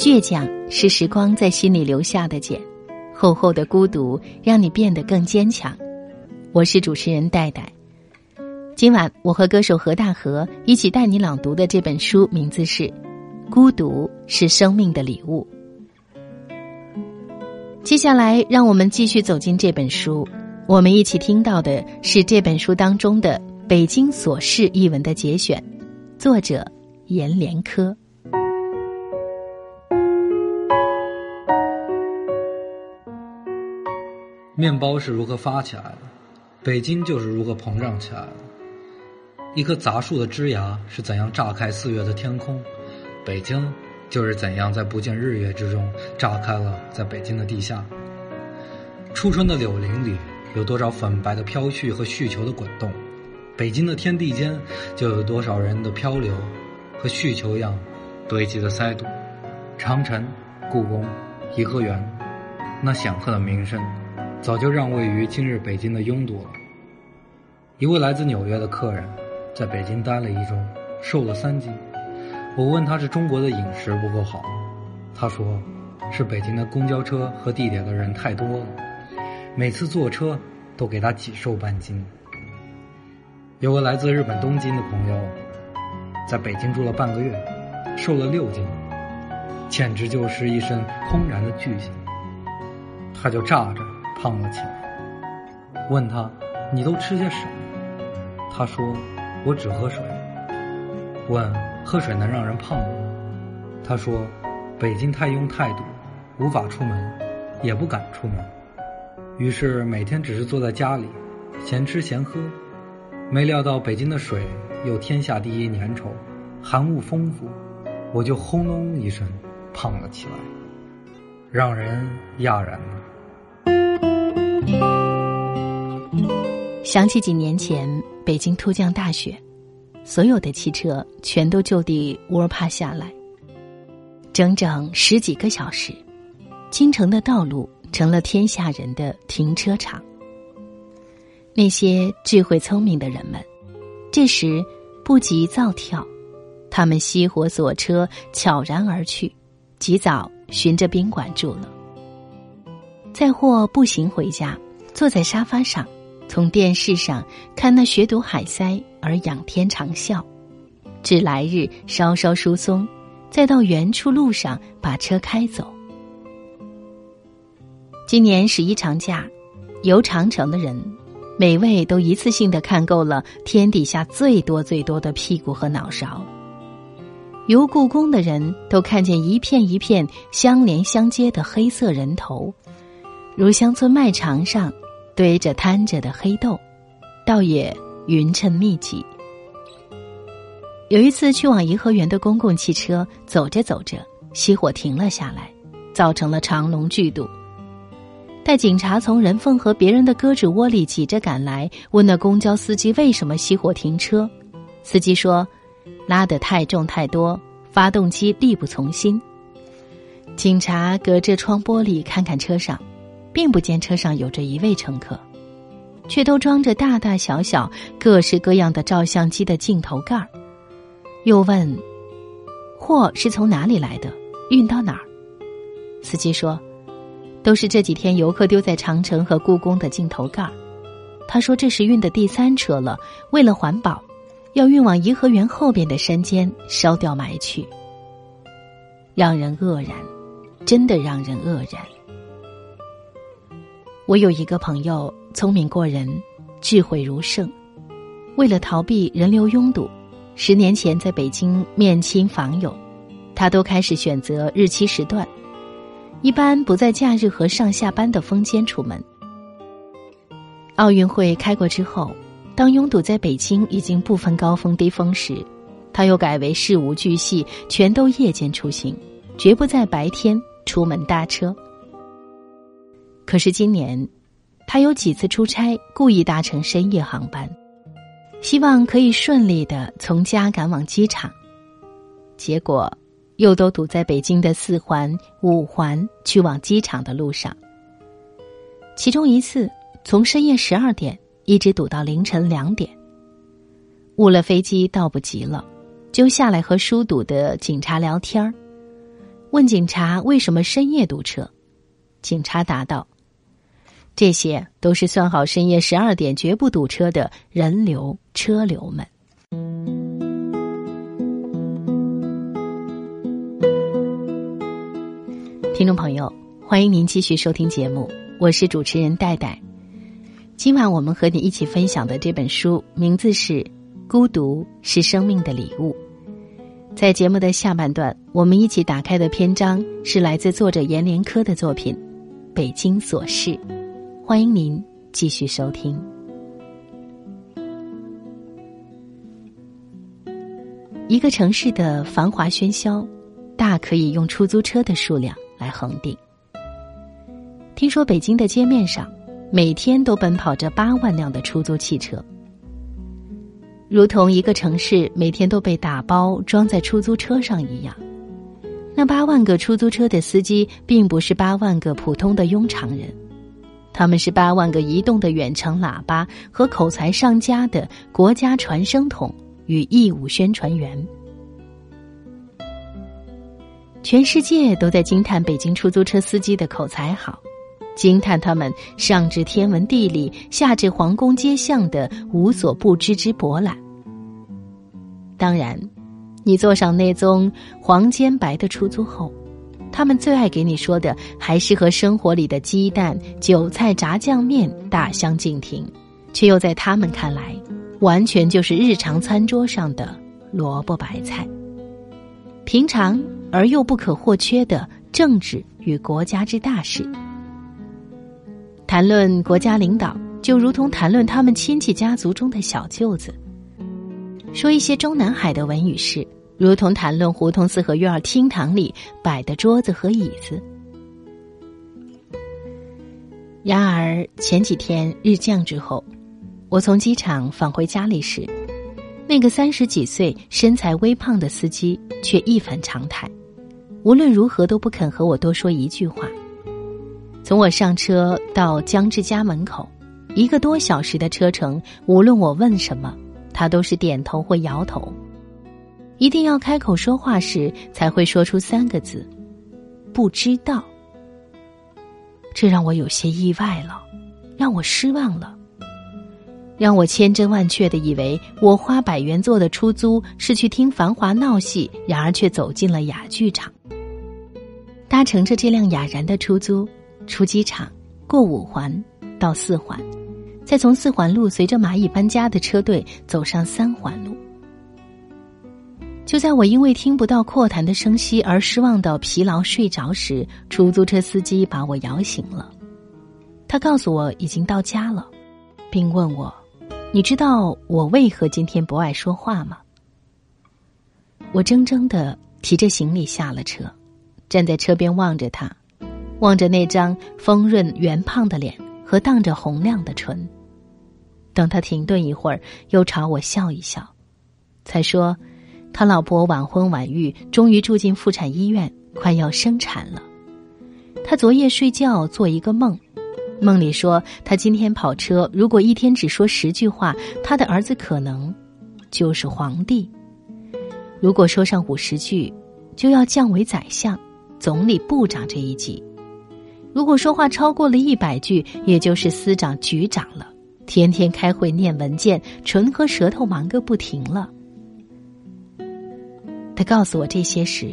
倔强是时光在心里留下的茧，厚厚的孤独让你变得更坚强。我是主持人戴戴，今晚我和歌手何大河一起带你朗读的这本书名字是《孤独是生命的礼物》。接下来，让我们继续走进这本书。我们一起听到的是这本书当中的《北京琐事》一文的节选，作者阎连科。面包是如何发起来的？北京就是如何膨胀起来的？一棵杂树的枝芽是怎样炸开四月的天空？北京。就是怎样在不见日月之中炸开了，在北京的地下。初春的柳林里有多少粉白的飘絮和絮球的滚动，北京的天地间就有多少人的漂流和絮球一样堆积的塞堵。长城、故宫、颐和园，那显赫的名声，早就让位于今日北京的拥堵了。一位来自纽约的客人，在北京待了一周，瘦了三斤。我问他是中国的饮食不够好，他说，是北京的公交车和地铁的人太多了，每次坐车都给他挤瘦半斤。有个来自日本东京的朋友，在北京住了半个月，瘦了六斤，简直就是一声轰然的巨响。他就炸着胖了起来。问他，你都吃些什么？他说，我只喝水。问。喝水能让人胖吗？他说：“北京太拥太堵，无法出门，也不敢出门。于是每天只是坐在家里，闲吃闲喝。没料到北京的水又天下第一粘稠，含物丰富，我就轰隆一声胖了起来，让人讶然想起几年前北京突降大雪。所有的汽车全都就地窝趴下来，整整十几个小时，京城的道路成了天下人的停车场。那些智慧聪明的人们，这时不急躁跳，他们熄火锁车，悄然而去，及早寻着宾馆住了。再或步行回家，坐在沙发上。从电视上看那雪堵海塞而仰天长啸，至来日稍稍疏松，再到原处路上把车开走。今年十一长假，游长城的人，每位都一次性的看够了天底下最多最多的屁股和脑勺；游故宫的人都看见一片一片相连相接的黑色人头，如乡村卖场上。堆着摊着的黑豆，倒也匀称密集。有一次去往颐和园的公共汽车，走着走着熄火停了下来，造成了长龙巨堵。待警察从人缝和别人的胳肢窝里挤着赶来，问那公交司机为什么熄火停车，司机说：“拉得太重太多，发动机力不从心。”警察隔着窗玻璃看看车上。并不见车上有着一位乘客，却都装着大大小小、各式各样的照相机的镜头盖儿。又问：“货是从哪里来的？运到哪儿？”司机说：“都是这几天游客丢在长城和故宫的镜头盖儿。”他说：“这是运的第三车了，为了环保，要运往颐和园后边的山间烧掉埋去。”让人愕然，真的让人愕然。我有一个朋友，聪明过人，智慧如圣。为了逃避人流拥堵，十年前在北京面亲访友，他都开始选择日期时段，一般不在假日和上下班的峰间出门。奥运会开过之后，当拥堵在北京已经不分高峰低峰时，他又改为事无巨细，全都夜间出行，绝不在白天出门搭车。可是今年，他有几次出差，故意搭乘深夜航班，希望可以顺利的从家赶往机场。结果，又都堵在北京的四环、五环去往机场的路上。其中一次，从深夜十二点一直堵到凌晨两点。误了飞机，到不及了，就下来和疏堵的警察聊天儿。问警察为什么深夜堵车，警察答道：“这些都是算好深夜十二点绝不堵车的人流车流们。”听众朋友，欢迎您继续收听节目，我是主持人戴戴。今晚我们和你一起分享的这本书名字是《孤独是生命的礼物》。在节目的下半段，我们一起打开的篇章是来自作者阎连科的作品《北京琐事》，欢迎您继续收听。一个城市的繁华喧嚣，大可以用出租车的数量来恒定。听说北京的街面上。每天都奔跑着八万辆的出租汽车，如同一个城市每天都被打包装在出租车上一样。那八万个出租车的司机，并不是八万个普通的庸常人，他们是八万个移动的远程喇叭和口才上佳的国家传声筒与义务宣传员。全世界都在惊叹北京出租车司机的口才好。惊叹他们上至天文地理，下至皇宫街巷的无所不知之博览。当然，你坐上那宗黄尖白的出租后，他们最爱给你说的还是和生活里的鸡蛋、韭菜、炸酱面大相径庭，却又在他们看来，完全就是日常餐桌上的萝卜白菜。平常而又不可或缺的政治与国家之大事。谈论国家领导，就如同谈论他们亲戚家族中的小舅子；说一些中南海的文与事，如同谈论胡同四合院厅堂里摆的桌子和椅子。然而前几天日降之后，我从机场返回家里时，那个三十几岁、身材微胖的司机却一反常态，无论如何都不肯和我多说一句话。从我上车到江志家门口，一个多小时的车程，无论我问什么，他都是点头或摇头。一定要开口说话时，才会说出三个字：“不知道。”这让我有些意外了，让我失望了，让我千真万确的以为我花百元坐的出租是去听繁华闹戏，然而却走进了哑剧场。搭乘着这辆哑然的出租。出机场，过五环，到四环，再从四环路随着蚂蚁搬家的车队走上三环路。就在我因为听不到阔谈的声息而失望到疲劳睡着时，出租车司机把我摇醒了。他告诉我已经到家了，并问我：“你知道我为何今天不爱说话吗？”我怔怔的提着行李下了车，站在车边望着他。望着那张丰润圆胖的脸和荡着红亮的唇，等他停顿一会儿，又朝我笑一笑，才说：“他老婆晚婚晚育，终于住进妇产医院，快要生产了。他昨夜睡觉做一个梦，梦里说他今天跑车，如果一天只说十句话，他的儿子可能就是皇帝；如果说上五十句，就要降为宰相、总理、部长这一级。”如果说话超过了一百句，也就是司长、局长了。天天开会念文件，唇和舌头忙个不停了。他告诉我这些时，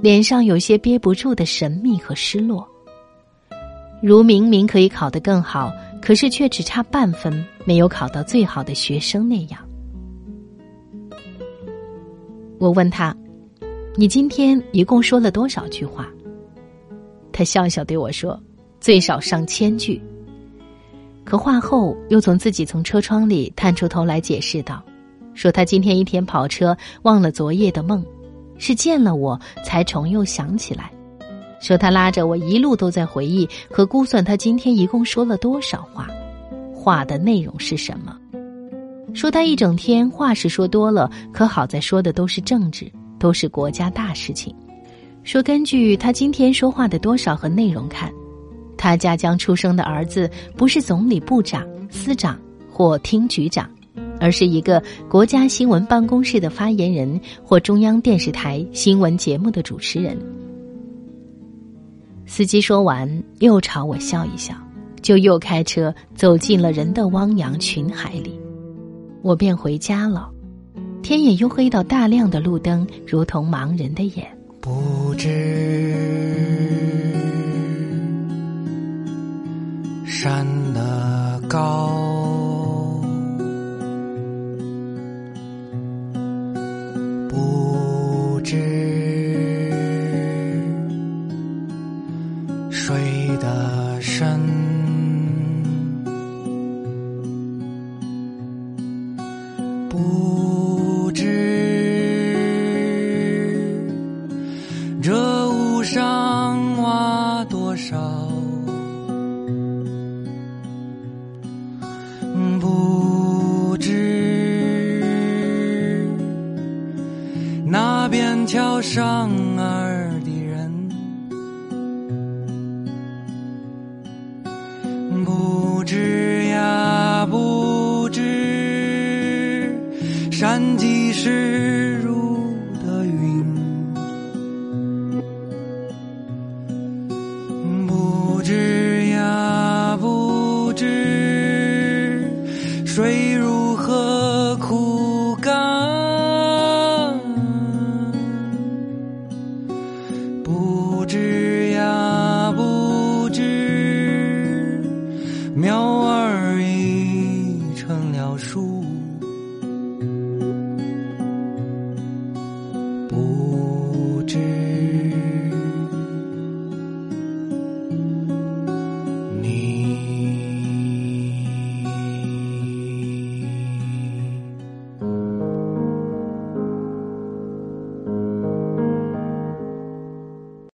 脸上有些憋不住的神秘和失落，如明明可以考得更好，可是却只差半分没有考到最好的学生那样。我问他：“你今天一共说了多少句话？”他笑笑对我说：“最少上千句。”可话后又从自己从车窗里探出头来解释道：“说他今天一天跑车忘了昨夜的梦，是见了我才重又想起来。说他拉着我一路都在回忆和估算他今天一共说了多少话，话的内容是什么。说他一整天话是说多了，可好在说的都是政治，都是国家大事情。”说：“根据他今天说话的多少和内容看，他家将出生的儿子不是总理、部长、司长或厅局长，而是一个国家新闻办公室的发言人或中央电视台新闻节目的主持人。司机说完，又朝我笑一笑，就又开车走进了人的汪洋群海里。我便回家了。天也又黑到大亮的路灯，如同盲人的眼。不知山的高，水的深，不知这屋上挖多少，不知那边桥上儿的人，